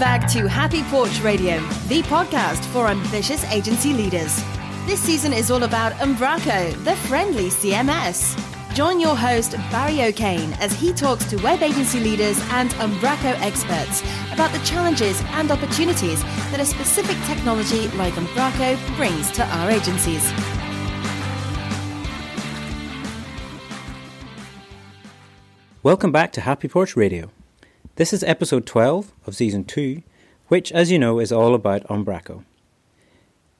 back to Happy Porch Radio, the podcast for ambitious agency leaders. This season is all about Umbraco, the friendly CMS. Join your host, Barry O'Kane, as he talks to web agency leaders and Umbraco experts about the challenges and opportunities that a specific technology like Umbraco brings to our agencies. Welcome back to Happy Porch Radio. This is episode 12 of season 2, which, as you know, is all about Umbraco.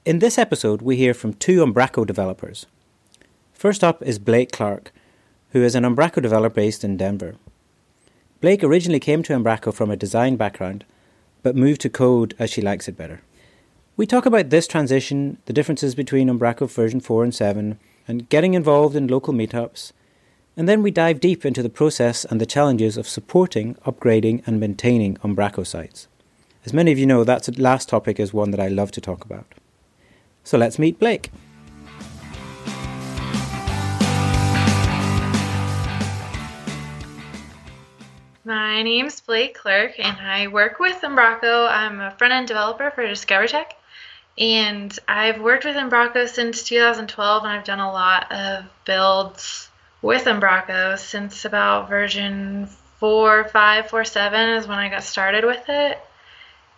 In this episode, we hear from two Umbraco developers. First up is Blake Clerke, who is an Umbraco developer based in Denver. Blake originally came to Umbraco from a design background, but moved to code as she likes it better. We talk about this transition, the differences between Umbraco version 4 and 7, and getting involved in local meetups, and then we dive deep into the process and the challenges of supporting, upgrading, and maintaining Umbraco sites. As many of you know, that last topic is one that I love to talk about. So let's meet Blake. My name's Blake Clerke, and I work with Umbraco. I'm a front end developer for DiscoverTech, and I've worked with Umbraco since 2012, and I've done a lot of builds with Umbraco since about version 4, 5, 4, 7 is when I got started with it.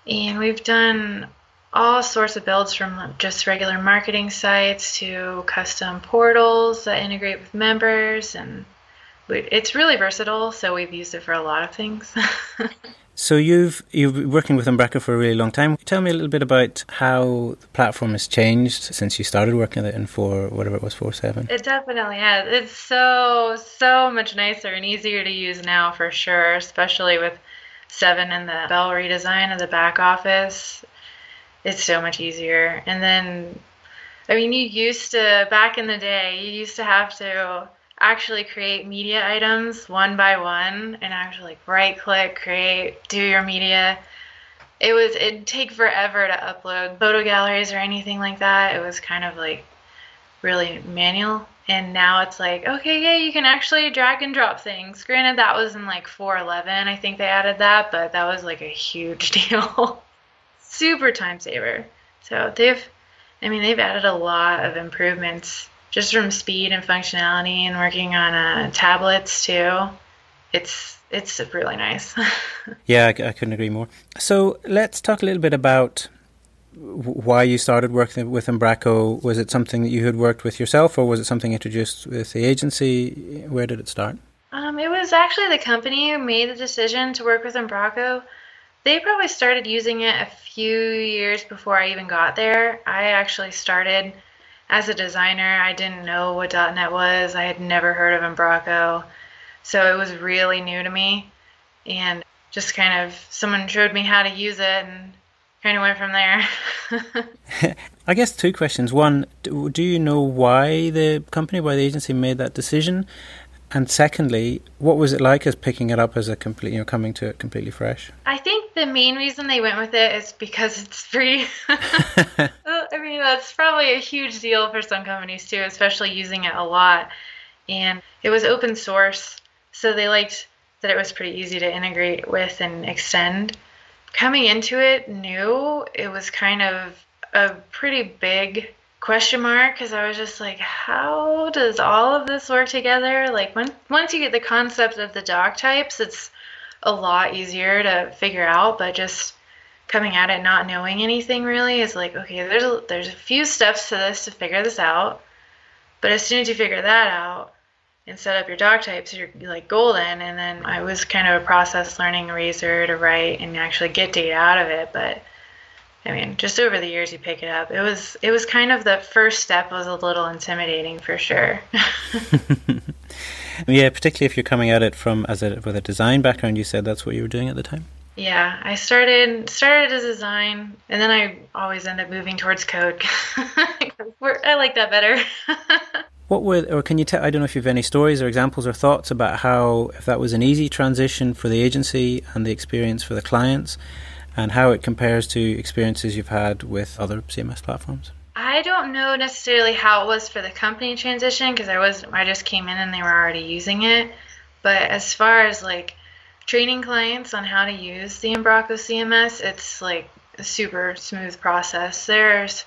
And we've done all sorts of builds from just regular marketing sites to custom portals that integrate with members and it's really versatile so we've used it for a lot of things So you've you've been working with Umbraco for a really long time. Tell me a little bit about how the platform has changed since you started working it in four whatever it was four seven. It definitely has. It's so so much nicer and easier to use now for sure, especially with seven and the Belle redesign of the back office. It's so much easier. And then I mean you used to back in the day, you used to have to actually create media items one by one and actually like right click, create, do your media. It was it'd take forever to upload photo galleries or anything like that. It was kind of like really manual. And now it's like, okay, yeah, you can actually drag and drop things. Granted, that was in like 411. I think they added that, but that was like a huge deal. Super time saver. So they've, I mean, they've added a lot of improvements just from speed and functionality and working on uh, tablets too. It's it's really nice. yeah, I, I, couldn't agree more. So let's talk a little bit about why you started working with Umbraco. Was it something that you had worked with yourself, or was it something introduced with the agency? Where did it start? Um, it was actually the company who made the decision to work with Umbraco. They probably started using it a few years before I even got there. I actually started as a designer, I didn't know what .NET was. I had never heard of Umbraco, so it was really new to me. And just kind of someone showed me how to use it, and kind of went from there. I guess two questions. One, do you know why the company, why the agency made that decision? And secondly, what was it like as picking it up as a complete, you know, coming to it completely fresh? I think the main reason they went with it is because it's free. I mean, that's probably a huge deal for some companies too, especially using it a lot. And it was open source, so they liked that it was pretty easy to integrate with and extend. Coming into it new, it was kind of a pretty big question mark because I was just like, how does all of this work together? Like when once you get the concept of the doc types, it's a lot easier to figure out. But just coming at it not knowing anything really is like, okay, there's a, there's a few steps to this to figure this out. But as soon as you figure that out and set up your doc types, you're like golden. And then I was kind of a process learning Razor to write and actually get data out of it, but I mean, just over the years you pick it up. It was it was kind of the first step was a little intimidating for sure. yeah, particularly if you're coming at it from as a with a design background. You said that's what you were doing at the time. Yeah, I started started as design, and then I always end up moving towards code. I like that better. what were, or can you tell? I don't know if you have any stories or examples or thoughts about how, if that was an easy transition for the agency and the experience for the clients, and how it compares to experiences you've had with other CMS platforms? I don't know necessarily how it was for the company transition because I was I just came in and they were already using it. But as far as like training clients on how to use the Umbraco CMS, it's like a super smooth process. There's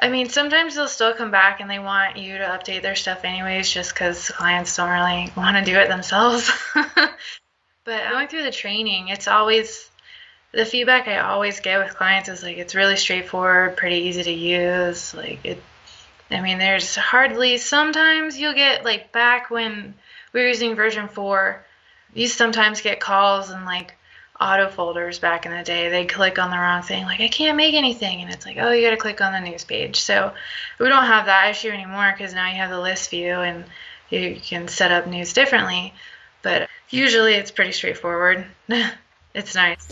I mean, sometimes they'll still come back and they want you to update their stuff anyways, just because clients don't really want to do it themselves. but going through the training, it's always the feedback I always get with clients is like it's really straightforward, pretty easy to use. Like it, I mean, there's hardly sometimes you'll get like back when we were using version four, you sometimes get calls and like auto folders back in the day, they'd click on the wrong thing, like, I can't make anything. And it's like, oh, you got to click on the news page. So we don't have that issue anymore because now you have the list view and you can set up news differently. But usually it's pretty straightforward. it's nice.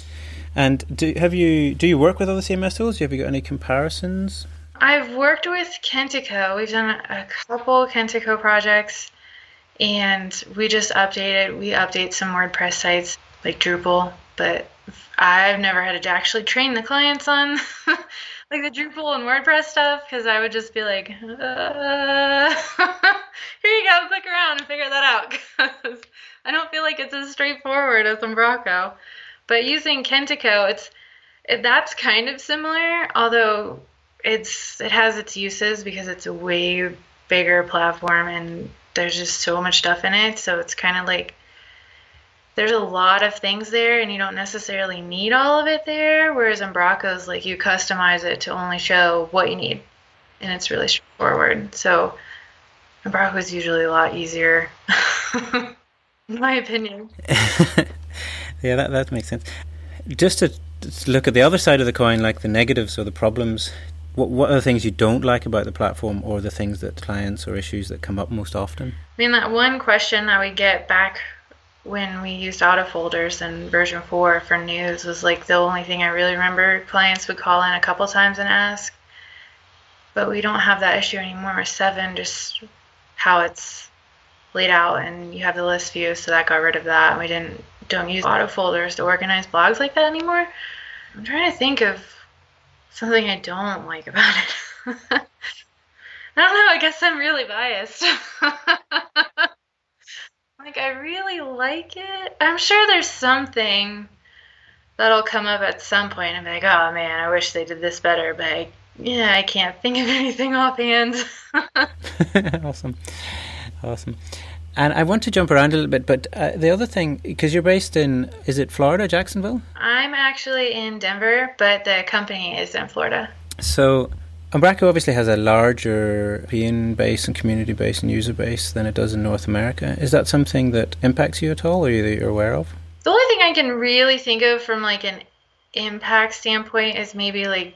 And do have you do you work with other CMS tools? Have you got any comparisons? I've worked with Kentico. We've done a couple Kentico projects, and we just updated. We update some WordPress sites like Drupal but I've never had to actually train the clients on like the Drupal and WordPress stuff because I would just be like, uh, here you go, click around and figure that out because I don't feel like it's as straightforward as Umbraco. But using Kentico, it's it, that's kind of similar, although it's it has its uses because it's a way bigger platform and there's just so much stuff in it. So it's kind of like there's a lot of things there and you don't necessarily need all of it there whereas Umbraco's like you customize it to only show what you need and it's really straightforward so Umbraco is usually a lot easier in my opinion yeah that, that makes sense just to look at the other side of the coin like the negatives or the problems what, what are the things you don't like about the platform or the things that clients or issues that come up most often i mean that one question that we get back when we used auto folders in version 4 for news was like the only thing I really remember clients would call in a couple times and ask. But we don't have that issue anymore with 7, just how it's laid out and you have the list view, so that got rid of that. We didn't don't use auto folders to organize blogs like that anymore. I'm trying to think of something I don't like about it. I don't know, I guess I'm really biased. Like, I really like it. I'm sure there's something that'll come up at some point and be like, oh man, I wish they did this better, but I, yeah, I can't think of anything offhand. awesome. Awesome. And I want to jump around a little bit, but uh, the other thing, because you're based in, is it Florida, Jacksonville? I'm actually in Denver, but the company is in Florida. So Umbraco obviously has a larger European base and community base and user base than it does in North America. Is that something that impacts you at all, or that you're aware of? The only thing I can really think of from like an impact standpoint is maybe like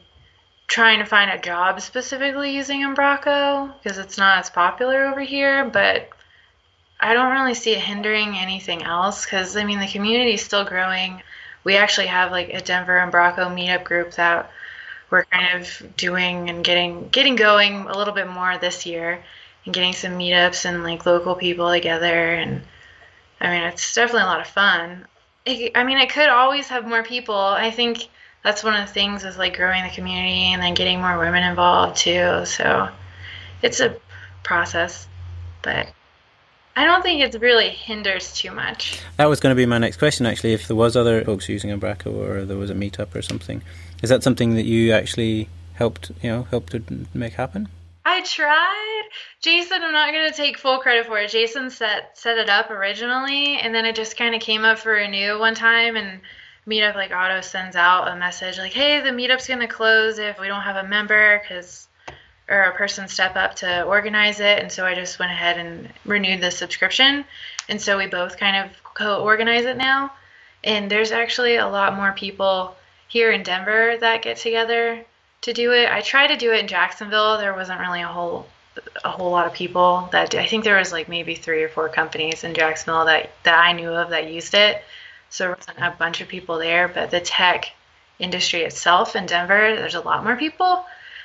trying to find a job specifically using Umbraco because it's not as popular over here. But I don't really see it hindering anything else because I mean the community is still growing. We actually have like a Denver Umbraco meetup group that we're kind of doing and getting getting going a little bit more this year and getting some meetups and like local people together and I mean it's definitely a lot of fun. It, I mean it could always have more people. I think that's one of the things is like growing the community and then getting more women involved too. So it's a process, but I don't think it really hinders too much. That was going to be my next question actually. If there was other folks using Umbraco or there was a meetup or something, is that something that you actually helped, you know, helped to make happen? I tried. Jason, I'm not gonna take full credit for it. Jason set set it up originally, and then it just kind of came up for renew one time, and Meetup like Auto sends out a message like, "Hey, the meetup's gonna close if we don't have a member, because or a person step up to organize it." And so I just went ahead and renewed the subscription, and so we both kind of co-organize it now. And there's actually a lot more people here in Denver that get together to do it. I tried to do it in Jacksonville. There wasn't really a whole a whole lot of people that. I think there was like maybe three or four companies in Jacksonville that that I knew of that used it. So there wasn't a bunch of people there, but the tech industry itself in Denver, there's a lot more people.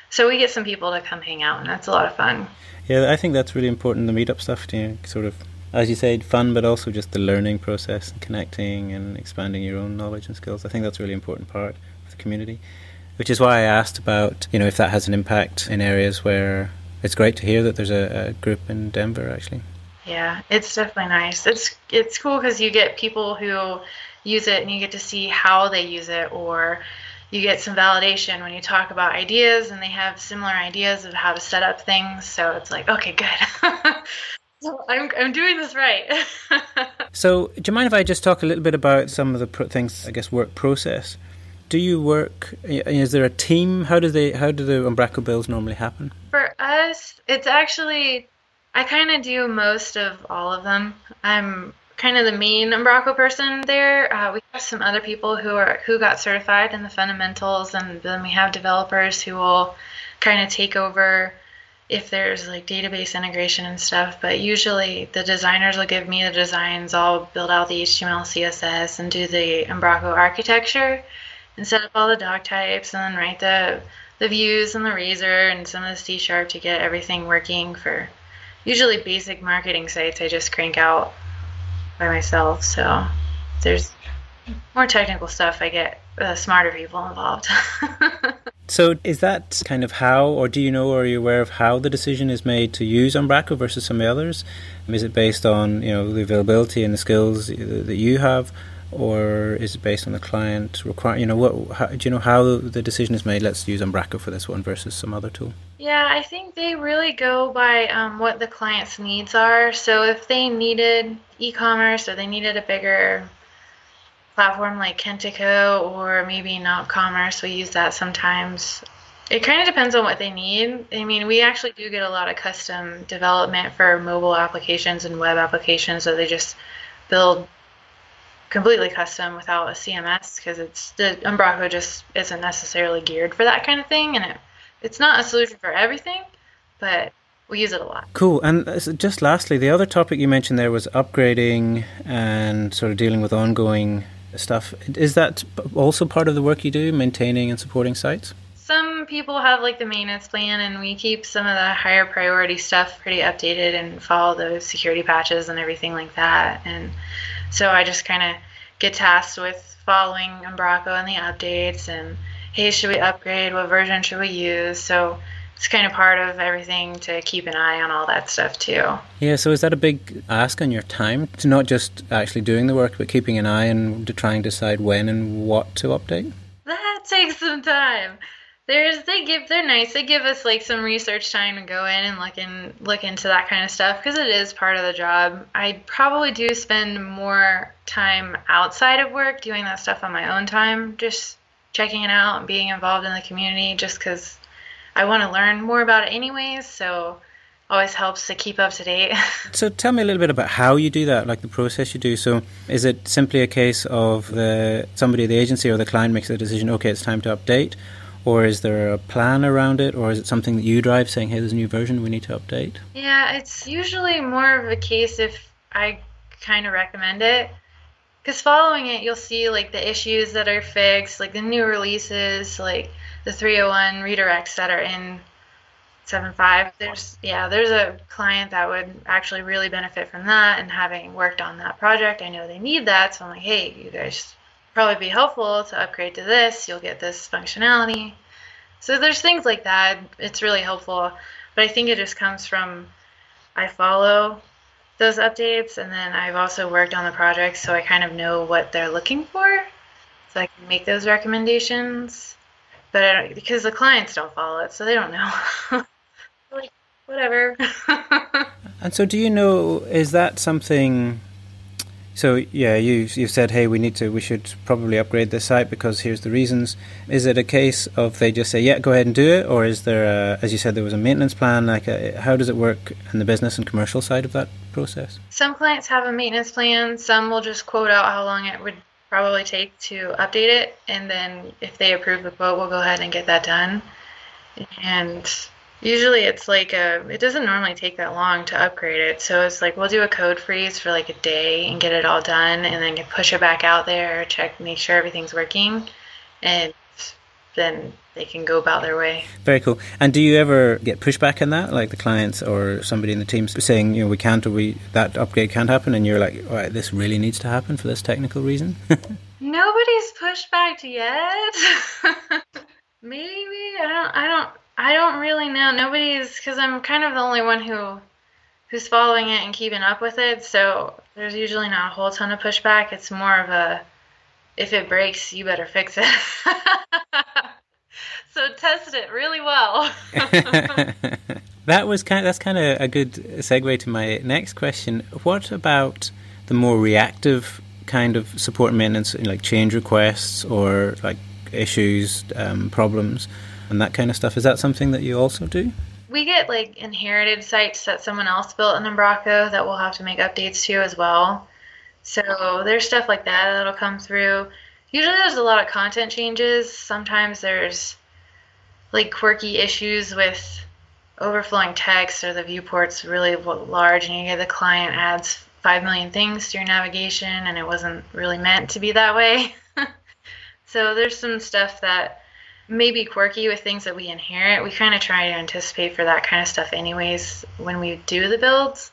So we get some people to come hang out, and that's a lot of fun. Yeah, I think that's really important. The meetup stuff, to you know, sort of, as you said, fun, but also just the learning process and connecting and expanding your own knowledge and skills. I think that's a really important part of the community which is why I asked about you know if that has an impact in areas where it's great to hear that there's a, a group in Denver actually. Yeah, it's definitely nice. It's it's cool because you get people who use it and you get to see how they use it, or you get some validation when you talk about ideas and they have similar ideas of how to set up things. So it's like, okay, good. so I'm I'm doing this right. so, do you mind if I just talk a little bit about some of the pro- things, I guess, work process? Do you work? Is there a team? How do they? How do the Umbraco bills normally happen? For us, it's actually I kind of do most of all of them. I'm kind of the main Umbraco person there. Uh, we have some other people who are who got certified in the fundamentals, and then we have developers who will kind of take over if there's like database integration and stuff. But usually the designers will give me the designs. I'll build out the HTML, CSS, and do the Umbraco architecture, and set up all the doc types, and then write the the views and the razor and some of the C sharp to get everything working for usually basic marketing sites I just crank out by myself. So there's more technical stuff. I get uh, smarter people involved. so is that kind of how, or do you know, or are you aware of how the decision is made to use Umbraco versus some of the others? Is it based on you know the availability and the skills that you have? or is it based on the client require you know what how, do you know how the decision is made let's use umbraco for this one versus some other tool yeah i think they really go by um, what the client's needs are so if they needed e-commerce or they needed a bigger platform like kentico or maybe not commerce we use that sometimes it kind of depends on what they need. I mean, we actually do get a lot of custom development for mobile applications and web applications, so they just build completely custom without a CMS because it's the Umbraco just isn't necessarily geared for that kind of thing, and it it's not a solution for everything, but we use it a lot. Cool. And uh, just lastly, the other topic you mentioned there was upgrading and sort of dealing with ongoing stuff. Is that also part of the work you do, maintaining and supporting sites? Some people have like the maintenance plan, and we keep some of the higher priority stuff pretty updated and follow those security patches and everything like that. And so I just kind of get tasked with following Umbraco and the updates and hey, should we upgrade? What version should we use? So it's kind of part of everything to keep an eye on all that stuff too. Yeah, so is that a big ask on your time to not just actually doing the work, but keeping an eye and to try and decide when and what to update? That takes some time there's they give they're nice. They give us like some research time to go in and look in look into that kind of stuff because it is part of the job. I probably do spend more time outside of work doing that stuff on my own time, just checking it out and being involved in the community just because I want to learn more about it anyways. So always helps to keep up to date. so tell me a little bit about how you do that, like the process you do. So is it simply a case of the somebody, at the agency or the client makes the decision, okay, it's time to update? or is there a plan around it or is it something that you drive saying hey there's a new version we need to update yeah it's usually more of a case if i kind of recommend it because following it you'll see like the issues that are fixed like the new releases like the 301 redirects that are in 7.5 there's yeah there's a client that would actually really benefit from that and having worked on that project i know they need that so i'm like hey you guys probably be helpful to upgrade to this. You'll get this functionality. So there's things like that. It's really helpful. But I think it just comes from I follow those updates and then I've also worked on the project so I kind of know what they're looking for. So I can make those recommendations. But because the clients don't follow it, so they don't know. like whatever. and so do you know is that something so yeah, you you've said, hey, we need to, we should probably upgrade this site because here's the reasons. Is it a case of they just say, yeah, go ahead and do it, or is there, a, as you said, there was a maintenance plan? Like, a, how does it work in the business and commercial side of that process? Some clients have a maintenance plan. Some will just quote out how long it would probably take to update it, and then if they approve the quote, we'll go ahead and get that done. And Usually it's like a, it doesn't normally take that long to upgrade it. So it's like we'll do a code freeze for like a day and get it all done and then push it back out there, check, make sure everything's working, and then they can go about their way. Very cool. And do you ever get pushback on that, like the clients or somebody in the team saying, you know, we can't or we that upgrade can't happen, and you're like, all right, this really needs to happen for this technical reason? Nobody's pushed back yet. Maybe I don't. I don't I don't really know. Nobody's because I'm kind of the only one who who's following it and keeping up with it. So there's usually not a whole ton of pushback. It's more of a if it breaks, you better fix it. so test it really well. that was kind. Of, that's kind of a good segue to my next question. What about the more reactive kind of support maintenance, like change requests or like issues, um, problems, and that kind of stuff? Is that something that you also do? We get like inherited sites that someone else built in Umbraco that we'll have to make updates to as well. So there's stuff like that that'll come through. Usually there's a lot of content changes. Sometimes there's like quirky issues with overflowing text or the viewport's really large and you get the client adds 5 million things to your navigation and it wasn't really meant to be that way. so there's some stuff that may be quirky with things that we inherit. We kind of try to anticipate for that kind of stuff anyways when we do the builds.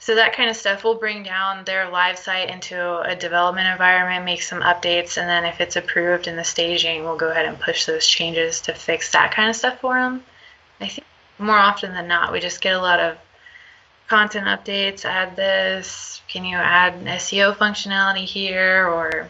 So that kind of stuff will bring down their live site into a development environment, make some updates, and then if it's approved in the staging, we'll go ahead and push those changes to fix that kind of stuff for them. I think more often than not, we just get a lot of content updates, add this, can you add SEO functionality here, or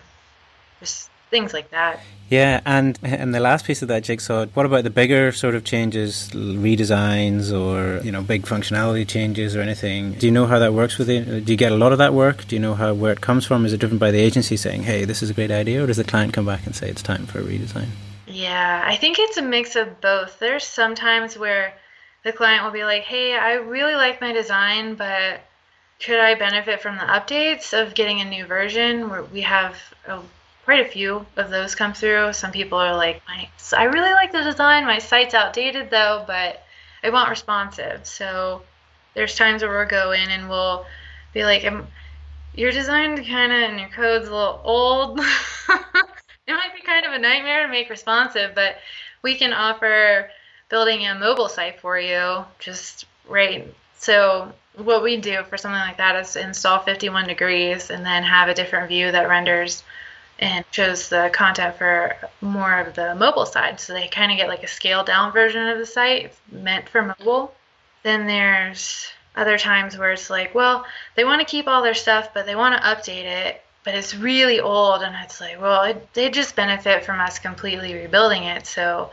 just things like that. Yeah, and and the last piece of that jigsaw, what about the bigger sort of changes, redesigns, or you know, big functionality changes or anything? Do you know how that works with it? Do you get a lot of that work? Do you know how where it comes from? Is it driven by the agency saying, "Hey, this is a great idea," or does the client come back and say it's time for a redesign? Yeah, I think it's a mix of both. There's sometimes where the client will be like, "Hey, I really like my design, but could I benefit from the updates of getting a new version?" Where we have a quite a few of those come through. Some people are like, I really like the design. My site's outdated though, but I want responsive. So there's times where we'll go in and we'll be like, your design kind of and your code's a little old. it might be kind of a nightmare to make responsive, but we can offer building a mobile site for you just right. So what we do for something like that is install 51 degrees and then have a different view that renders and shows the content for more of the mobile side. So they kind of get like a scaled down version of the site meant for mobile. Then there's other times where it's like, well, they want to keep all their stuff, but they want to update it, but it's really old. And it's like, well, it, they just benefit from us completely rebuilding it. So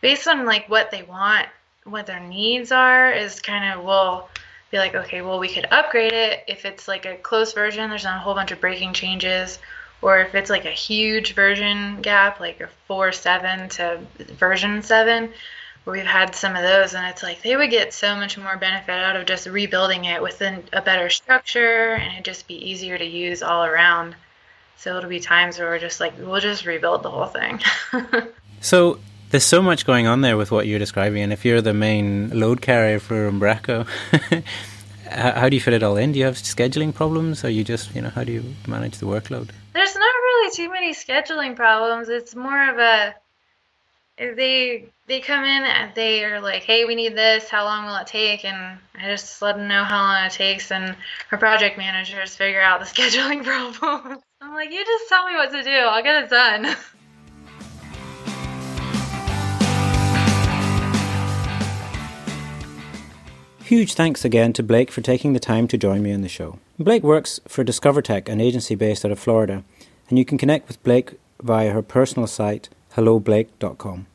based on like what they want, what their needs are, is kind of, we'll be like, okay, well, we could upgrade it if it's like a close version, there's not a whole bunch of breaking changes or if it's like a huge version gap, like a 4.7 to version 7, we've had some of those, and it's like they would get so much more benefit out of just rebuilding it within a better structure, and it'd just be easier to use all around. So it'll be times where we're just like, we'll just rebuild the whole thing. so there's so much going on there with what you're describing, and if you're the main load carrier for Umbraco, how do you fit it all in? Do you have scheduling problems? Or you just, you know, how do you manage the workload? There's not really too many scheduling problems. It's more of a they they come in and they are like, hey, we need this. How long will it take? And I just let them know how long it takes, and our project managers figure out the scheduling problem. I'm like, you just tell me what to do. I'll get it done. Huge thanks again to Blake for taking the time to join me on the show. Blake works for DiscoverTech, an agency based out of Florida, and you can connect with Blake via her personal site, helloblake.com.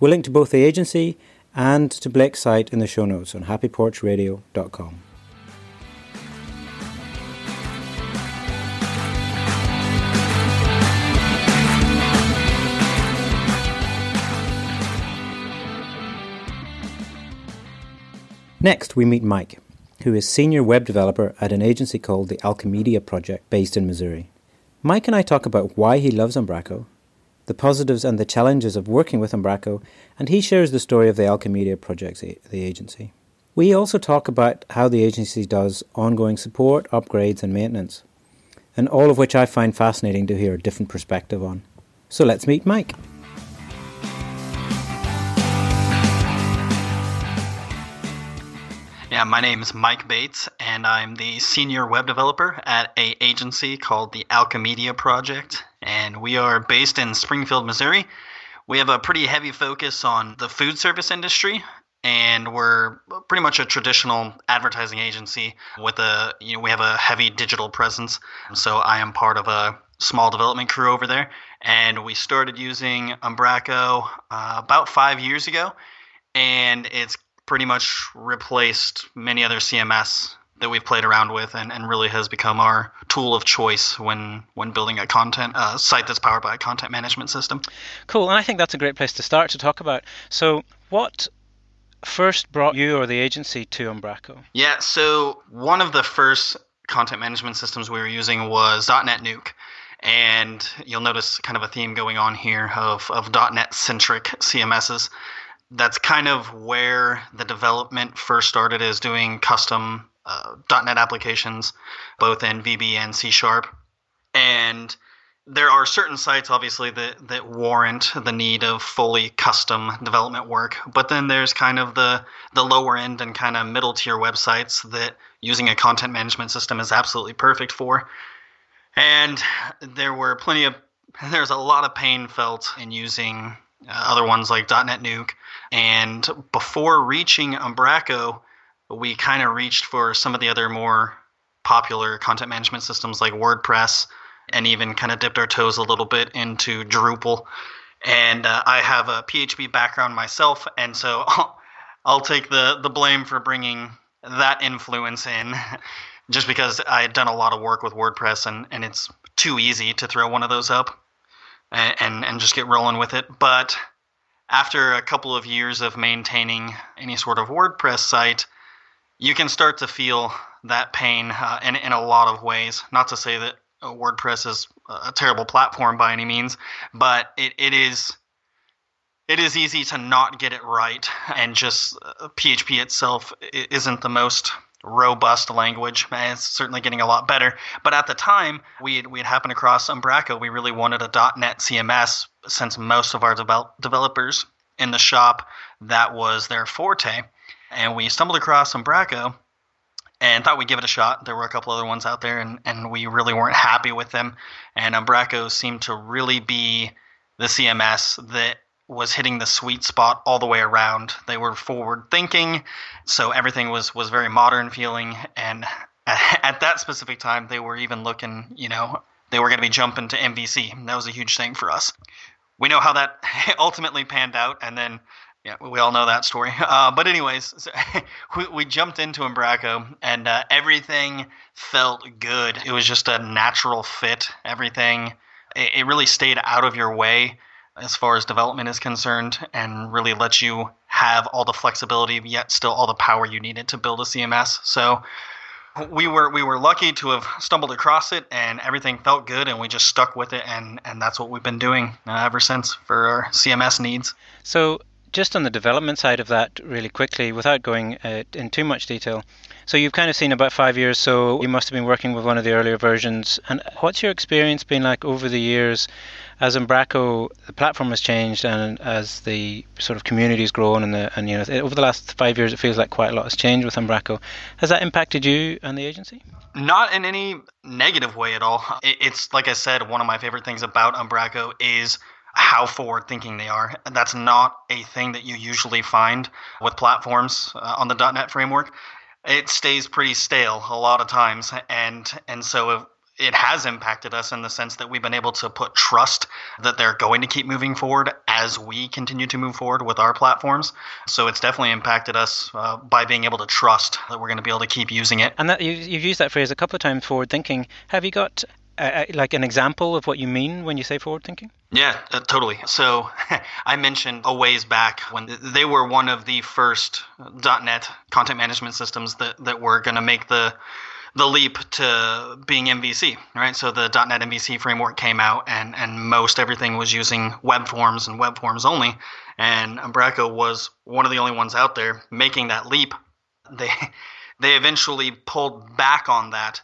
We'll link to both the agency and to Blake's site in the show notes on happyporchradio.com. Next, we meet Myke, who is senior web developer at an agency called the Alchemedia Project based in Missouri. Myke and I talk about why he loves Umbraco, the positives and the challenges of working with Umbraco, and he shares the story of the Alchemedia Project, the agency. We also talk about how the agency does ongoing support, upgrades, and maintenance, and all of which I find fascinating to hear a different perspective on. So let's meet Myke. Yeah, my name is Myke Bates, and I'm the senior web developer at a agency called the Alchemedia Project, and we are based in Springfield, Missouri. We have a pretty heavy focus on the food service industry, and we're pretty much a traditional advertising agency with a you know we have a heavy digital presence. So I am part of a small development crew over there, and we started using Umbraco uh, about five years ago, and it's pretty much replaced many other CMS that we've played around with and, and really has become our tool of choice when when building a content uh, site that's powered by a content management system. Cool, and I think that's a great place to start to talk about. So, what first brought you or the agency to Umbraco? Yeah, so one of the first content management systems we were using was .NET Nuke. And you'll notice kind of a theme going on here of, of .NET centric CMSs. That's kind of where the development first started, is doing custom uh, .NET applications, both in VB and C Sharp. And there are certain sites, obviously, that, that warrant the need of fully custom development work. But then there's kind of the, the lower end and kind of middle tier websites that using a content management system is absolutely perfect for. And there were plenty of, there's a lot of pain felt in using other ones like .NET Nuke. And before reaching Umbraco, we kind of reached for some of the other more popular content management systems like WordPress and even kind of dipped our toes a little bit into Drupal. And uh, I have a PHP background myself, and so I'll, I'll take the, the blame for bringing that influence in just because I had done a lot of work with WordPress and, and it's too easy to throw one of those up and, and, and just get rolling with it. But after a couple of years of maintaining any sort of WordPress site, you can start to feel that pain uh, in, in a lot of ways. Not to say that uh, WordPress is a terrible platform by any means, but it, it is it is easy to not get it right, and just uh, PHP itself isn't the most robust language. It's certainly getting a lot better. But at the time, we we had happened across Umbraco. We really wanted a .NET CMS since most of our devel- developers in the shop that was their forte, and we stumbled across Umbraco and thought we'd give it a shot. There were a couple other ones out there, and, and we really weren't happy with them. And Umbraco seemed to really be the CMS that was hitting the sweet spot all the way around. They were forward thinking, so everything was was very modern feeling. And at that specific time, they were even looking, you know, they were going to be jumping to MVC. That was a huge thing for us. We know how that ultimately panned out, and then yeah, we all know that story. Uh, but anyways, so we, we jumped into Umbraco, and uh, everything felt good. It was just a natural fit. Everything, it, it really stayed out of your way as far as development is concerned, and really lets you have all the flexibility, yet still all the power you needed to build a CMS. So we were we were lucky to have stumbled across it, and everything felt good, and we just stuck with it, and and that's what we've been doing uh, ever since for our CMS needs. So just on the development side of that, really quickly, without going uh, in too much detail. So you've kind of seen about five years, so you must have been working with one of the earlier versions. And what's your experience been like over the years as Umbraco, the platform has changed, and as the sort of community has grown, and the, and you know over the last five years, it feels like quite a lot has changed with Umbraco. Has that impacted you and the agency? Not in any negative way at all. It's like I said, one of my favorite things about Umbraco is how forward thinking they are. That's not a thing that you usually find with platforms uh, on the .NET framework. It stays pretty stale a lot of times, and and so it has impacted us in the sense that we've been able to put trust that they're going to keep moving forward as we continue to move forward with our platforms. So it's definitely impacted us uh, by being able to trust that we're going to be able to keep using it. And that you've used that phrase a couple of times, forward thinking. Have you got uh, like an example of what you mean when you say forward thinking? Yeah, uh, totally. So I mentioned a ways back when they were one of the first .NET content management systems that, that were going to make the the leap to being MVC, right? So the .NET MVC framework came out, and and most everything was using web forms and web forms only, and Umbraco was one of the only ones out there making that leap. They they eventually pulled back on that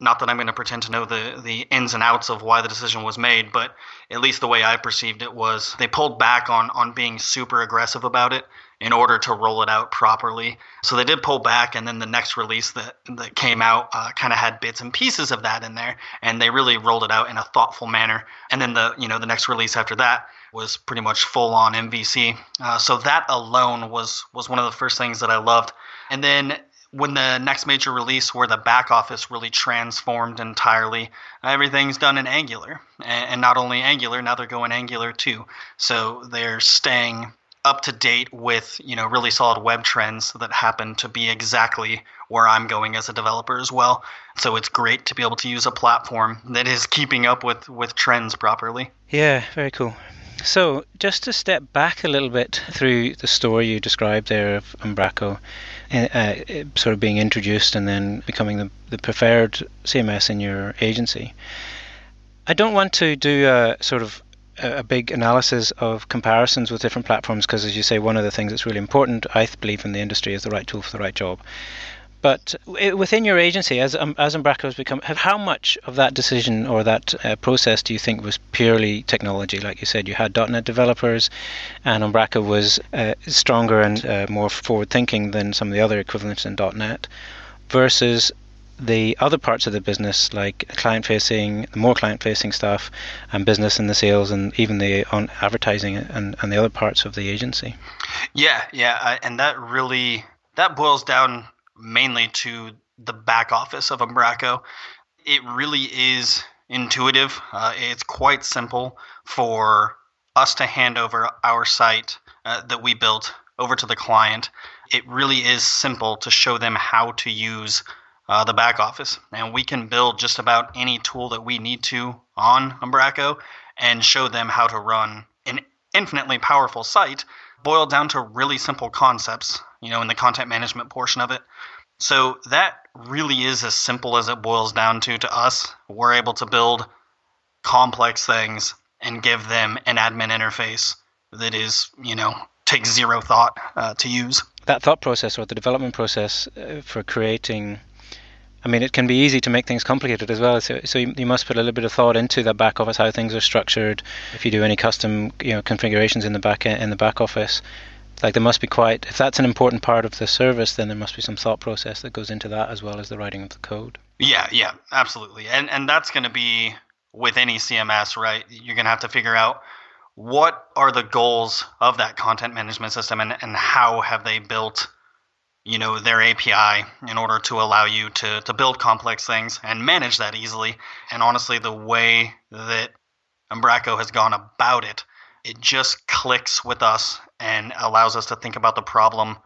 not that I'm going to pretend to know the, the ins and outs of why the decision was made, but at least the way I perceived it was they pulled back on, on being super aggressive about it in order to roll it out properly. So they did pull back, and then the next release that, that came out uh, kind of had bits and pieces of that in there, and they really rolled it out in a thoughtful manner. And then the you know the next release after that was pretty much full on MVC. Uh, so that alone was was one of the first things that I loved. And then when the next major release where the back office really transformed entirely everything's done in angular. And, not only angular now they're going angular 2. So they're staying up to date with you know really solid web trends that happen to be exactly where i'm going as a developer as well. So it's great to be able to use a platform that is keeping up with with trends properly. Yeah very cool so, just to step back a little bit through the story you described there of Umbraco, uh, sort of being introduced and then becoming the, the preferred CMS in your agency. I don't want to do a sort of a big analysis of comparisons with different platforms because, as you say, one of the things that's really important, I believe, in the industry is the right tool for the right job. But within your agency, as um, as Umbraco has become, how much of that decision or that uh, process do you think was purely technology? Like you said, you had .NET developers, and Umbraco was uh, stronger and uh, more forward-thinking than some of the other equivalents in .NET, versus the other parts of the business, like client-facing, more client-facing stuff, and business and the sales, and even the on advertising and, and the other parts of the agency. Yeah, yeah, and that really that boils down mainly to the back office of Umbraco. It really is intuitive. Uh, it's quite simple for us to hand over our site uh, that we built over to the client. It really is simple to show them how to use uh, the back office. And we can build just about any tool that we need to on Umbraco and show them how to run an infinitely powerful site boiled down to really simple concepts, you know, in the content management portion of it. So that really is as simple as it boils down to to us. We're able to build complex things and give them an admin interface that is, you know, takes zero thought uh, to use. That thought process or the development process uh, for creating I mean, it can be easy to make things complicated as well. So, so you, you, must put a little bit of thought into the back office, how things are structured. If you do any custom, you know, configurations in the back in the back office, like there must be quite if that's an important part of the service then there must be some thought process that goes into that as well as the writing of the code. Yeah yeah absolutely. And and that's going to be with any cms right? You're going to have to figure out what are the goals of that content management system and, and how have they built you know their api in order to allow you to, to build complex things and manage that easily. And honestly the way that umbraco has gone about it it just clicks with us and allows us to think about the problem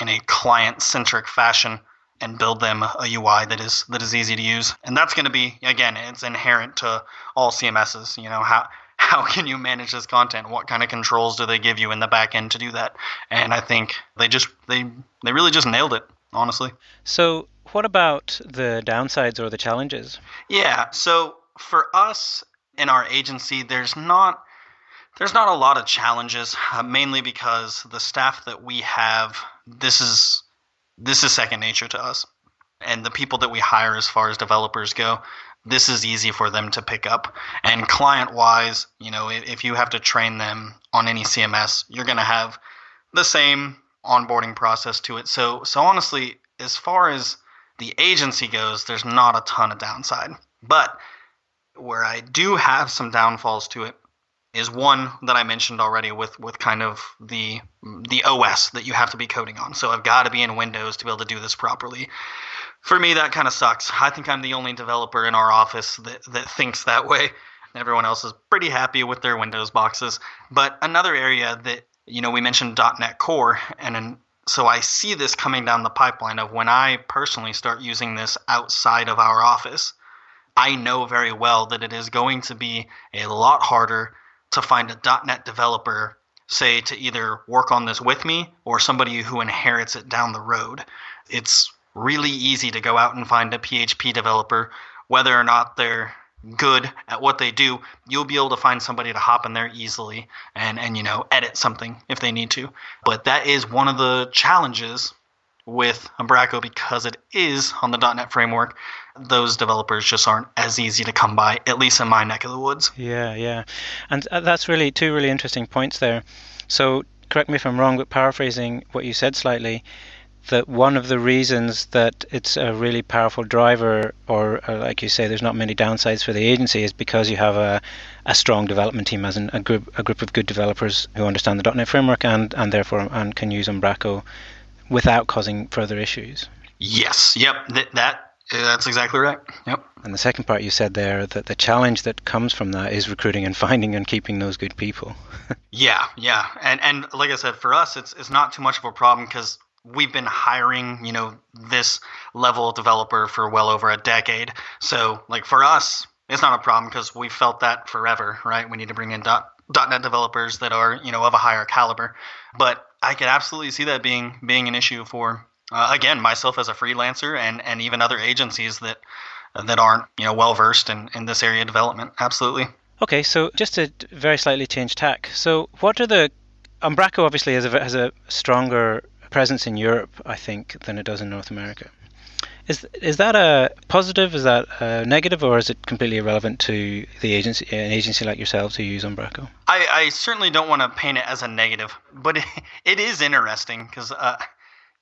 in a client-centric fashion and build them a UI that is that is easy to use. And that's going to be again, it's inherent to all CMSs. You know how how can you manage this content? What kind of controls do they give you in the back end to do that? And I think they just they they really just nailed it, honestly. So what about the downsides or the challenges? Yeah. So for us in our agency, there's not there's not a lot of challenges, uh, mainly because the staff that we have, this is this is second nature to us, and the people that we hire as far as developers go, this is easy for them to pick up. And client wise, you know, if you have to train them on any CMS, you're going to have the same onboarding process to it. So so honestly, as far as the agency goes, there's not a ton of downside. But where I do have some downfalls to it is one that I mentioned already with with kind of the the OS that you have to be coding on. So I've got to be in Windows to be able to do this properly. For me, that kind of sucks. I think I'm the only developer in our office that that thinks that way. Everyone else is pretty happy with their Windows boxes. But another area that you know we mentioned .NET Core, and so I see this coming down the pipeline of when I personally start using this outside of our office. I know very well that it is going to be a lot harder to find a .NET developer, say, to either work on this with me or somebody who inherits it down the road. It's really easy to go out and find a PHP developer, whether or not they're good at what they do, you'll be able to find somebody to hop in there easily and and you know edit something if they need to. But that is one of the challenges with Umbraco because it is on the .NET framework. Those developers just aren't as easy to come by, at least in my neck of the woods. Yeah, yeah. And uh, that's really two really interesting points there. So, correct me if I'm wrong, but paraphrasing what you said slightly, that one of the reasons that it's a really powerful driver, or, or, like you say, there's not many downsides for the agency, is because you have a, a strong development team, as in a group a group of good developers who understand the .NET framework and and therefore and can use Umbraco without causing further issues. Yes. Yep. That, that that's exactly right. Yep. And the second part you said there that the challenge that comes from that is recruiting and finding and keeping those good people. yeah, yeah, and and like I said, for us, it's it's not too much of a problem because we've been hiring, you know, this level of developer for well over a decade. So, like for us, it's not a problem because we felt that forever, right? We need to bring in dot, .NET developers that are, you know, of a higher caliber. But I could absolutely see that being being an issue for uh, again myself as a freelancer and and even other agencies that that aren't you know well versed in in this area of development. Absolutely. Okay, so just to very slightly change tack. So, what are the Umbraco obviously has a has a stronger presence in Europe, I think, than it does in North America. Is is that a positive? Is that a negative, or is it completely irrelevant to the agency, an agency like yourselves who use Umbraco? I, I certainly don't want to paint it as a negative, but it, it is interesting because, uh,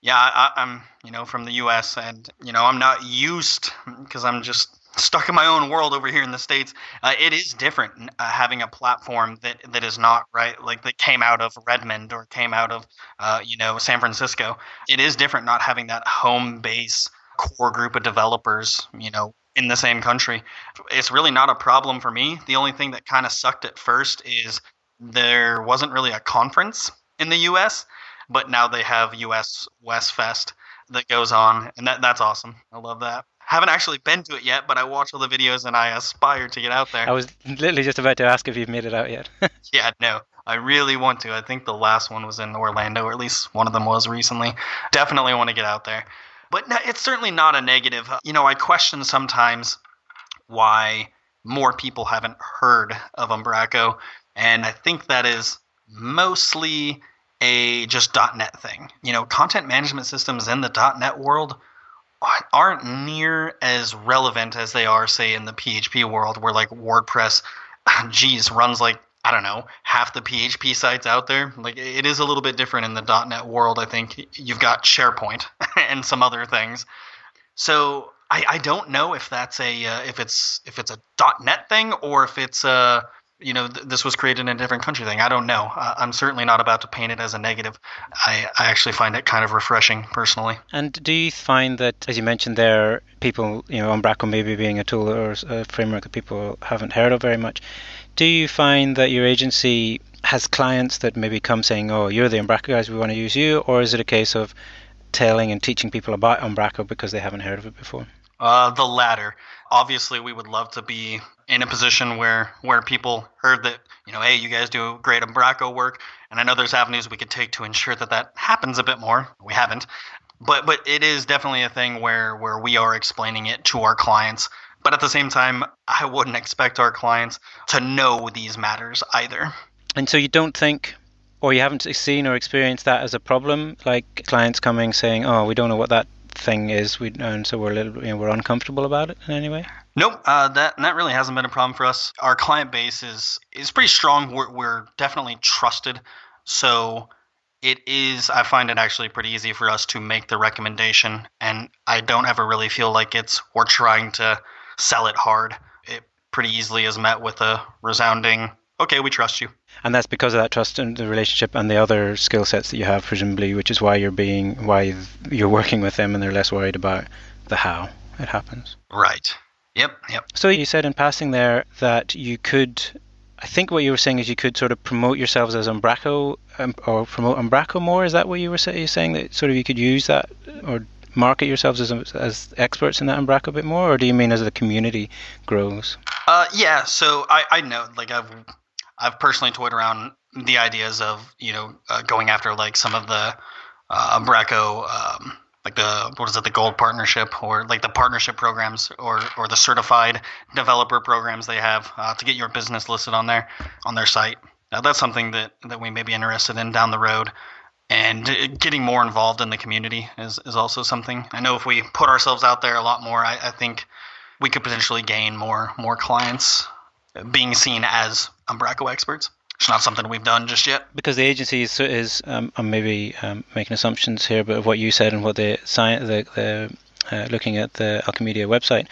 yeah, I, I'm you know from the U.S. and you know I'm not used because I'm just stuck in my own world over here in the states. Uh, it is different uh, having a platform that that is not right, like that came out of Redmond or came out of uh, you know San Francisco. It is different not having that home base core group of developers, you know, in the same country. It's really not a problem for me. The only thing that kind of sucked at first is there wasn't really a conference in the U.S., but now they have U.S. West Fest that goes on, and that that's awesome. I love that. Haven't actually been to it yet, but I watch all the videos and I aspire to get out there. I was literally just about to ask if you've made it out yet. yeah, no, I really want to. I think the last one was in Orlando, or at least one of them was recently. Definitely want to get out there. But no, it's certainly not a negative. Uh, you know, I question sometimes why more people haven't heard of Umbraco, and I think that is mostly a just .NET thing. You know, content management systems in the .NET world aren't near as relevant as they are, say, in the PHP world, where like WordPress, geez, runs like I don't know half the PHP sites out there. Like it is a little bit different in the .NET world. I think you've got SharePoint and some other things. So I, I don't know if that's a uh, if it's if it's a .NET thing or if it's a you know, th- this was created in a different country thing. I don't know. Uh, I'm certainly not about to paint it as a negative. I, I actually find it kind of refreshing personally. And do you find that, as you mentioned there, people, you know, Umbraco maybe being a tool or a framework that people haven't heard of very much, do you find that your agency has clients that maybe come saying, oh, you're the Umbraco guys, we want to use you? Or is it a case of telling and teaching people about Umbraco because they haven't heard of it before? Uh, the latter. Obviously, we would love to be in a position where where people heard that you know, hey, you guys do great Umbraco work, and I know there's avenues we could take to ensure that that happens a bit more. We haven't, but but it is definitely a thing where where we are explaining it to our clients. But at the same time, I wouldn't expect our clients to know these matters either. And so you don't think or you haven't seen or experienced that as a problem like clients coming saying oh we don't know what that thing is, we and so we're a little, you know, we're uncomfortable about it in any way. Nope, uh, that that really hasn't been a problem for us. Our client base is is pretty strong. We're, we're definitely trusted, so it is. I find it actually pretty easy for us to make the recommendation, and I don't ever really feel like it's we're trying to sell it hard. It pretty easily is met with a resounding okay, we trust you. And that's because of that trust and the relationship and the other skill sets that you have, presumably, which is why you're being why you're working with them and they're less worried about the how it happens. Right. Yep. Yep. So you said in passing there that you could. I think what you were saying is you could sort of promote yourselves as Umbraco um, or promote Umbraco more. Is that what you were say, saying that sort of you could use that or market yourselves as as experts in that Umbraco a bit more, or do you mean as the community grows? Uh, yeah. So I I know like I've I've personally toyed around the ideas of you know uh, going after like some of the uh, Umbraco, um, like the what is it, the Gold Partnership, or like the partnership programs, or or the certified developer programs they have uh, to get your business listed on there on their site. Now, that's something that that we may be interested in down the road. and getting more involved in the community is, is also something. I know if we put ourselves out there a lot more, I, I think we could potentially gain more more clients being seen as Umbraco experts. It's not something we've done just yet. Because the agency is, is um, I'm maybe um, making assumptions here, but of what you said and what the science, the, the uh, looking at the Alchemedia website,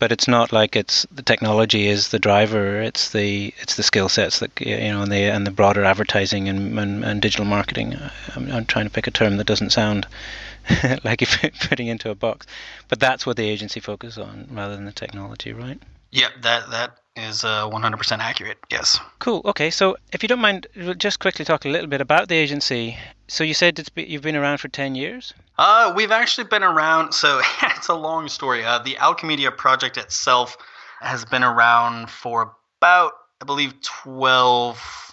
but it's not like it's the technology is the driver. It's the it's the skill sets that you know and the and the broader advertising and and, and digital marketing. I'm, I'm, trying to pick a term that doesn't sound like you're putting into a box, but that's what the agency focuses on rather than the technology, right? Yeah, that that is uh, 100% accurate. Yes. Cool. Okay, so if you don't mind, we'll just quickly talk a little bit about the agency. So you said it's you've been around for 10 years. Uh, we've actually been around. So it's a long story. Uh, the Alchemedia project itself has been around for about, I believe, 12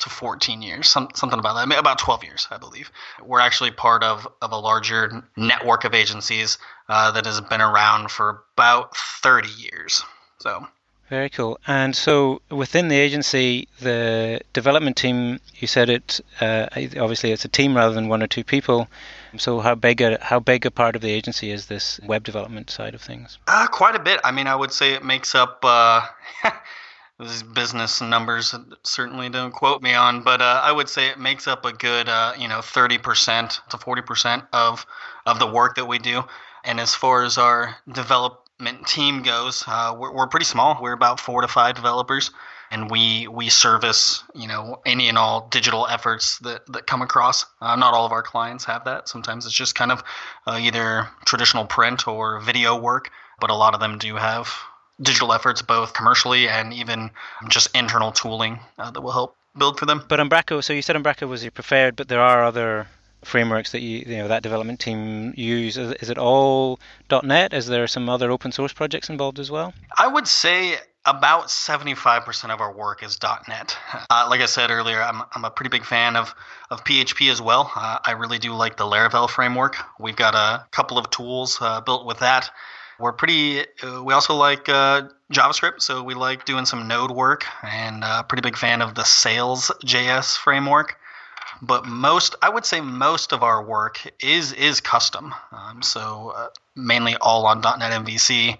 to 14 years, some, something about that. I mean, about 12 years, I believe. We're actually part of, of a larger network of agencies uh, that has been around for about 30 years. So very cool. And so within the agency, the development team, you said it. Uh, obviously, it's a team rather than one or two people. So how big a how big a part of the agency is this web development side of things? Uh, quite a bit. I mean, I would say it makes up. Uh, these business numbers certainly don't quote me on, but uh, I would say it makes up a good, uh, you know, 30% to 40% of of the work that we do. And as far as our develop team goes, uh, we're, we're pretty small. We're about four to five developers, and we we service you know any and all digital efforts that, that come across. Uh, not all of our clients have that. Sometimes it's just kind of uh, either traditional print or video work, but a lot of them do have digital efforts, both commercially and even just internal tooling uh, that will help build for them. But Umbraco, so you said Umbraco was your preferred, but there are other frameworks that you, you know that development team use? Is, is it all .NET? Is there some other open source projects involved as well? I would say about 75% of our work is .NET. Uh, like I said earlier, I'm, I'm a pretty big fan of, of PHP as well. Uh, I really do like the Laravel framework. We've got a couple of tools uh, built with that. We're pretty. Uh, we also like uh, JavaScript, so we like doing some Node work, and uh, pretty big fan of the Sails JS framework but most I would say most of our work is is custom. Um, so uh, mainly all on .NET MVC,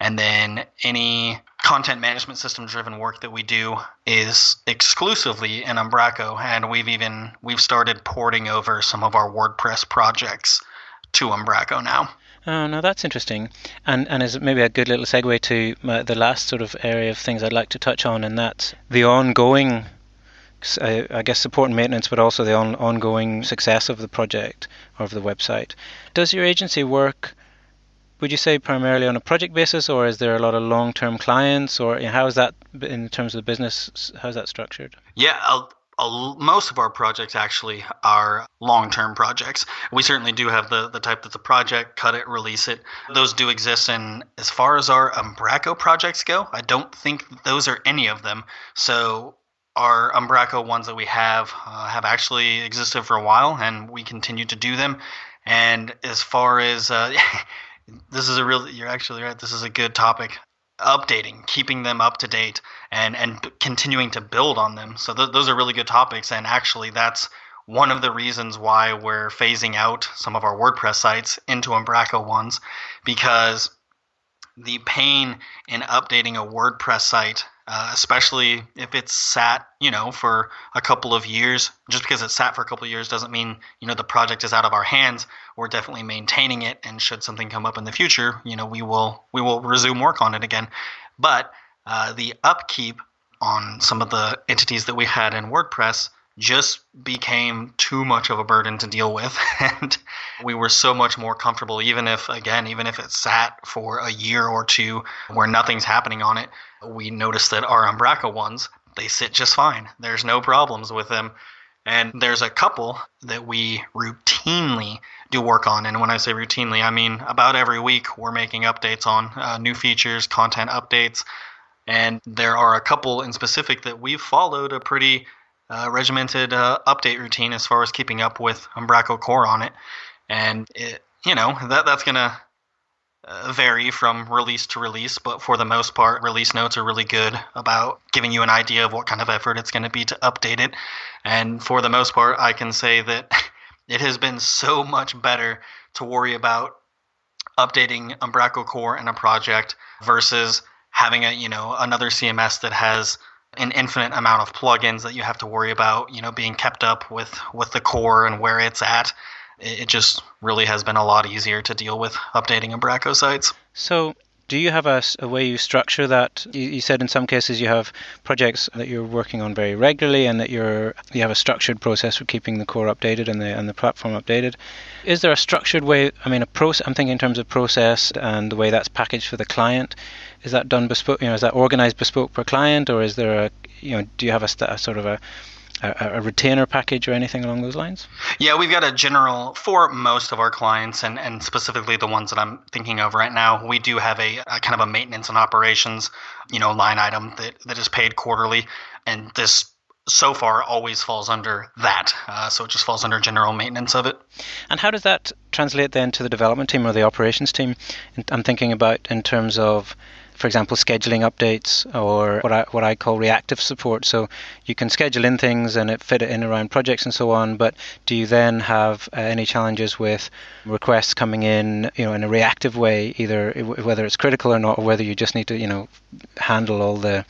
and then any content management system driven work that we do is exclusively in Umbraco, and we've even we've started porting over some of our WordPress projects to Umbraco now. Oh, no, that's interesting, and and is maybe a good little segue to my, the last sort of area of things I'd like to touch on, and that's the ongoing I guess support and maintenance, but also the on, ongoing success of the project or of the website. Does your agency work? Would you say primarily on a project basis, or is there a lot of long-term clients, or you know, how is that in terms of the business? How's that structured? Yeah, I'll, most of our projects actually are long-term projects. We certainly do have the the type that's a project, cut it, release it. Those do exist, and as far as our Umbraco projects go, I don't think those are any of them. So our Umbraco ones that we have uh, have actually existed for a while, and we continue to do them. And as far as uh, this is a real, you're actually right. This is a good topic. Updating, keeping them up to date, and and continuing to build on them. So th- those are really good topics. And actually, that's one of the reasons why we're phasing out some of our WordPress sites into Umbraco ones, because the pain in updating a WordPress site uh, especially if it's sat, you know, for a couple of years. Just because it's sat for a couple of years doesn't mean, you know, the project is out of our hands. We're definitely maintaining it, and should something come up in the future, you know, we will we will resume work on it again. But uh, the upkeep on some of the entities that we had in WordPress just became too much of a burden to deal with. And we were so much more comfortable even if again even if it sat for a year or two where nothing's happening on it we noticed that our umbraco ones they sit just fine. There's no problems with them. And there's a couple that we routinely do work on. And when i say routinely i mean about every week we're making updates on uh, new features content updates. And there are a couple in specific that we've followed a pretty uh, regimented uh, update routine as far as keeping up with Umbraco Core on it, and it, you know that that's gonna uh, vary from release to release, but for the most part, release notes are really good about giving you an idea of what kind of effort it's going to be to update it. And for the most part, I can say that it has been so much better to worry about updating Umbraco core in a project versus having a you know another CMS that has an infinite amount of plugins that you have to worry about you know being kept up with with the core and where it's at. It just really has been a lot easier to deal with updating Umbraco sites. So do you have a, a way you structure that? You, you, said in some cases you have projects that you're working on very regularly, and that you're you have a structured process for keeping the core updated and the and the platform updated. Is there a structured way? I mean, a process. I'm thinking in terms of process and the way that's packaged for the client. Is that done bespoke? You know, is that organized bespoke per client, or is there a you know, do you have a, a sort of a a, a, retainer package or anything along those lines? Yeah, we've got a general for most of our clients, and, and specifically the ones that I'm thinking of right now. We do have a, a kind of a maintenance and operations, you know, line item that, that is paid quarterly, and this so far always falls under that. Uh, so it just falls under general maintenance of it. And how does that translate then to the development team or the operations team? I'm thinking about in terms of for example, scheduling updates or what I, what I call reactive support. So you can schedule in things and it fit it in around projects and so on. But do you then have uh, any challenges with requests coming in, you know, in a reactive way, either whether it's critical or not, or whether you just need to, you know, handle all the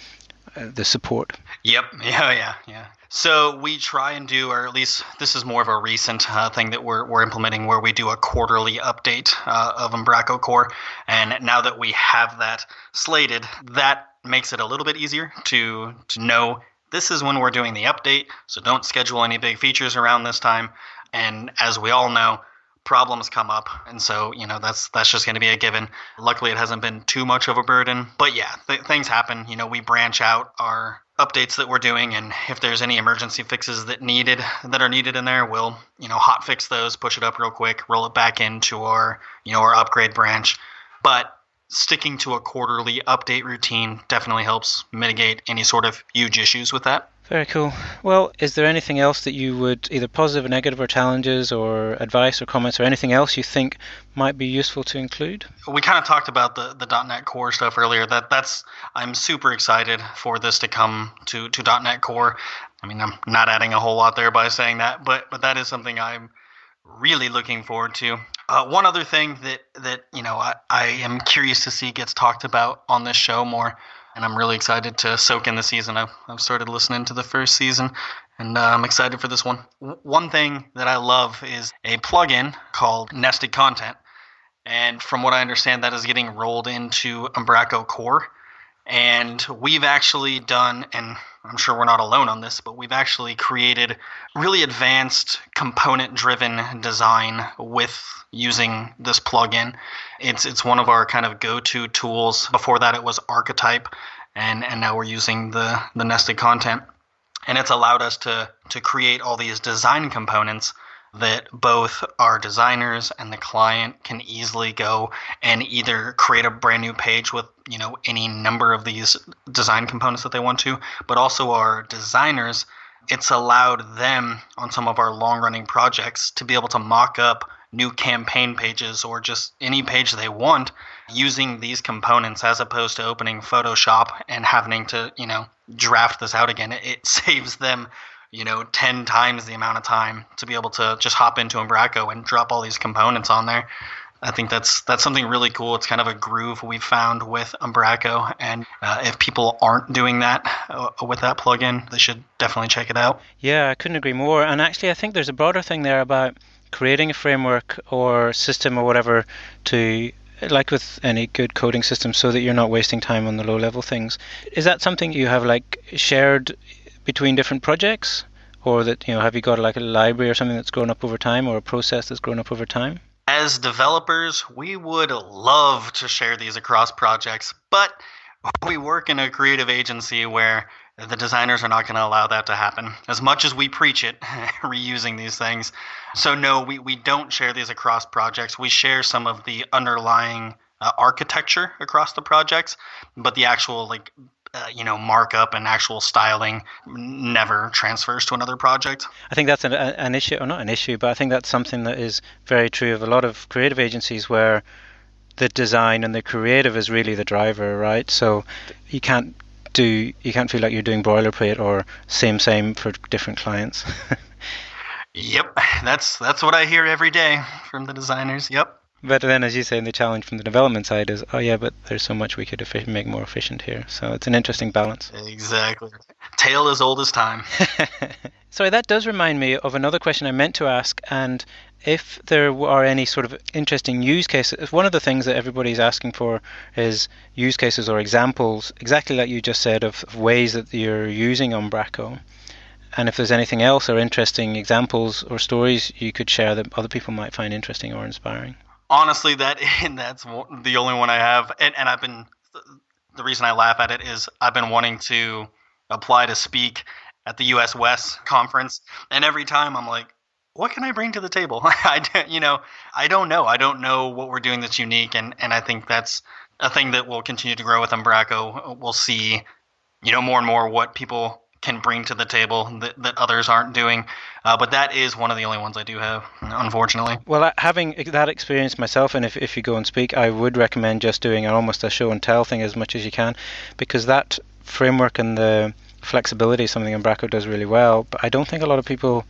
uh, the support? Yep. Yeah. Yeah. Yeah. So we try and do, or at least this is more of a recent uh, thing that we're, we're implementing, where we do a quarterly update uh, of Umbraco Core. And now that we have that slated, that makes it a little bit easier to to know this is when we're doing the update. So don't schedule any big features around this time. And as we all know, problems come up and so you know that's that's just going to be a given luckily it hasn't been too much of a burden but yeah th- things happen you know we branch out our updates that we're doing and if there's any emergency fixes that needed that are needed in there we'll you know hot fix those push it up real quick roll it back into our you know our upgrade branch. But sticking to a quarterly update routine definitely helps mitigate any sort of huge issues with that very cool. Well, is there anything else that you would, either positive or negative, or challenges, or advice, or comments, or anything else you think might be useful to include? We kind of talked about the, the .NET Core stuff earlier. That that's I'm super excited for this to come to to .NET Core. I mean, I'm not adding a whole lot there by saying that, but but that is something I'm really looking forward to. Uh, one other thing that that you know I, I am curious to see gets talked about on this show more and I'm really excited to soak in the season. I've, I've started listening to the first season, and uh, I'm excited for this one. W- one thing that I love is a plugin called Nested Content, and from what I understand, that is getting rolled into Umbraco Core. And we've actually done, and I'm sure we're not alone on this, but we've actually created really advanced component driven design with using this plugin. It's it's one of our kind of go-to tools. Before that it was Archetype and and now we're using the the nested content. And it's allowed us to to create all these design components that both our designers and the client can easily go and either create a brand new page with you know any number of these design components that they want to but also our designers it's allowed them on some of our long running projects to be able to mock up new campaign pages or just any page they want using these components as opposed to opening Photoshop and having to, you know, draft this out again. It, it saves them, you know, 10 times the amount of time to be able to just hop into Umbraco and drop all these components on there. I think that's that's something really cool. It's kind of a groove we've found with Umbraco, and uh, if people aren't doing that uh, with that plugin, they should definitely check it out. Yeah, I couldn't agree more. And actually, I think there's a broader thing there about creating a framework or system or whatever to like with any good coding system so that you're not wasting time on the low level things is that something you have like shared between different projects? Or that you know have you got like a library or something that's grown up over time or a process that's grown up over time? As developers we would love to share these across projects but we work in a creative agency where the designers are not going to allow that to happen. As much as we preach it reusing these things. So no we, we don't share these across projects. We share some of the underlying uh, architecture across the projects but the actual like uh, you know markup and actual styling never transfers to another project i think that's an, an issue or not an issue but i think that's something that is very true of a lot of creative agencies where the design and the creative is really the driver right so you can't do you can't feel like you're doing boilerplate or same same for different clients. Yep, that's that's what I hear every day from the designers. Yep. But then, as you say, the challenge from the development side is, oh yeah, but there's so much we could make more efficient here. So it's an interesting balance. Exactly. Tale as old as time. Sorry, that does remind me of another question I meant to ask, and if there are any sort of interesting use cases, one of the things that everybody's asking for is use cases or examples, exactly like you just said, of, of ways that you're using Umbraco. And if there's anything else or interesting examples or stories you could share that other people might find interesting or inspiring honestly, that and that's the only one I have, and and I've been the reason I laugh at it is I've been wanting to apply to speak at the U.S. West conference, and every time I'm like, what can I bring to the table? I you know I don't know. I don't know what we're doing that's unique, and and I think that's a thing that will continue to grow with Umbraco. We'll see, you know, more and more what people can bring to the table that, that others aren't doing. Uh, but that is one of the only ones I do have, unfortunately. Well, having that experience myself, and if, if you go and speak, I would recommend just doing almost a show and tell thing as much as you can, because that framework and the flexibility is something Umbraco does really well. But I don't think a lot of people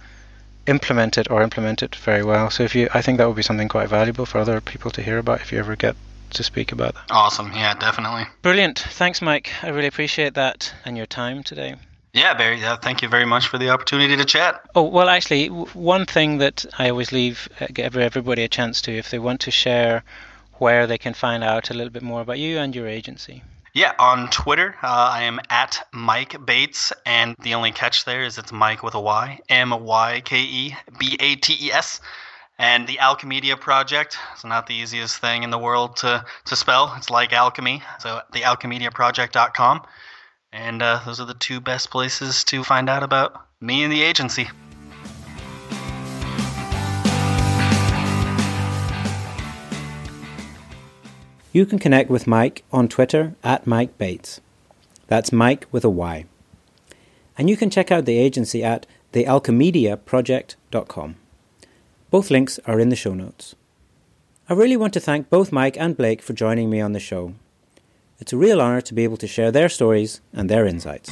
implement it or implement it very well. So if you, I think that would be something quite valuable for other people to hear about if you ever get to speak about that. Awesome. Yeah, definitely. Brilliant. Thanks, Myke. I really appreciate that and your time today. Yeah, Barry. Uh, thank you very much for the opportunity to chat. Oh well, actually, one thing that I always leave uh, give everybody a chance to, if they want to share where they can find out a little bit more about you and your agency. Yeah, on Twitter, uh, I am at Myke Bates, and the only catch there is it's Mike with a Y, M Y K E B A T E S. And the Alchemedia project is not the easiest thing in the world to, to spell. It's like alchemy. So the alchemediaproject.com. And uh, those are the two best places to find out about me and the agency. You can connect with Mike on Twitter at Myke Bates. That's Mike with a Y. And you can check out the agency at thealchemediaproject.com. Both links are in the show notes. I really want to thank both Myke and Blake for joining me on the show. It's a real honour to be able to share their stories and their insights.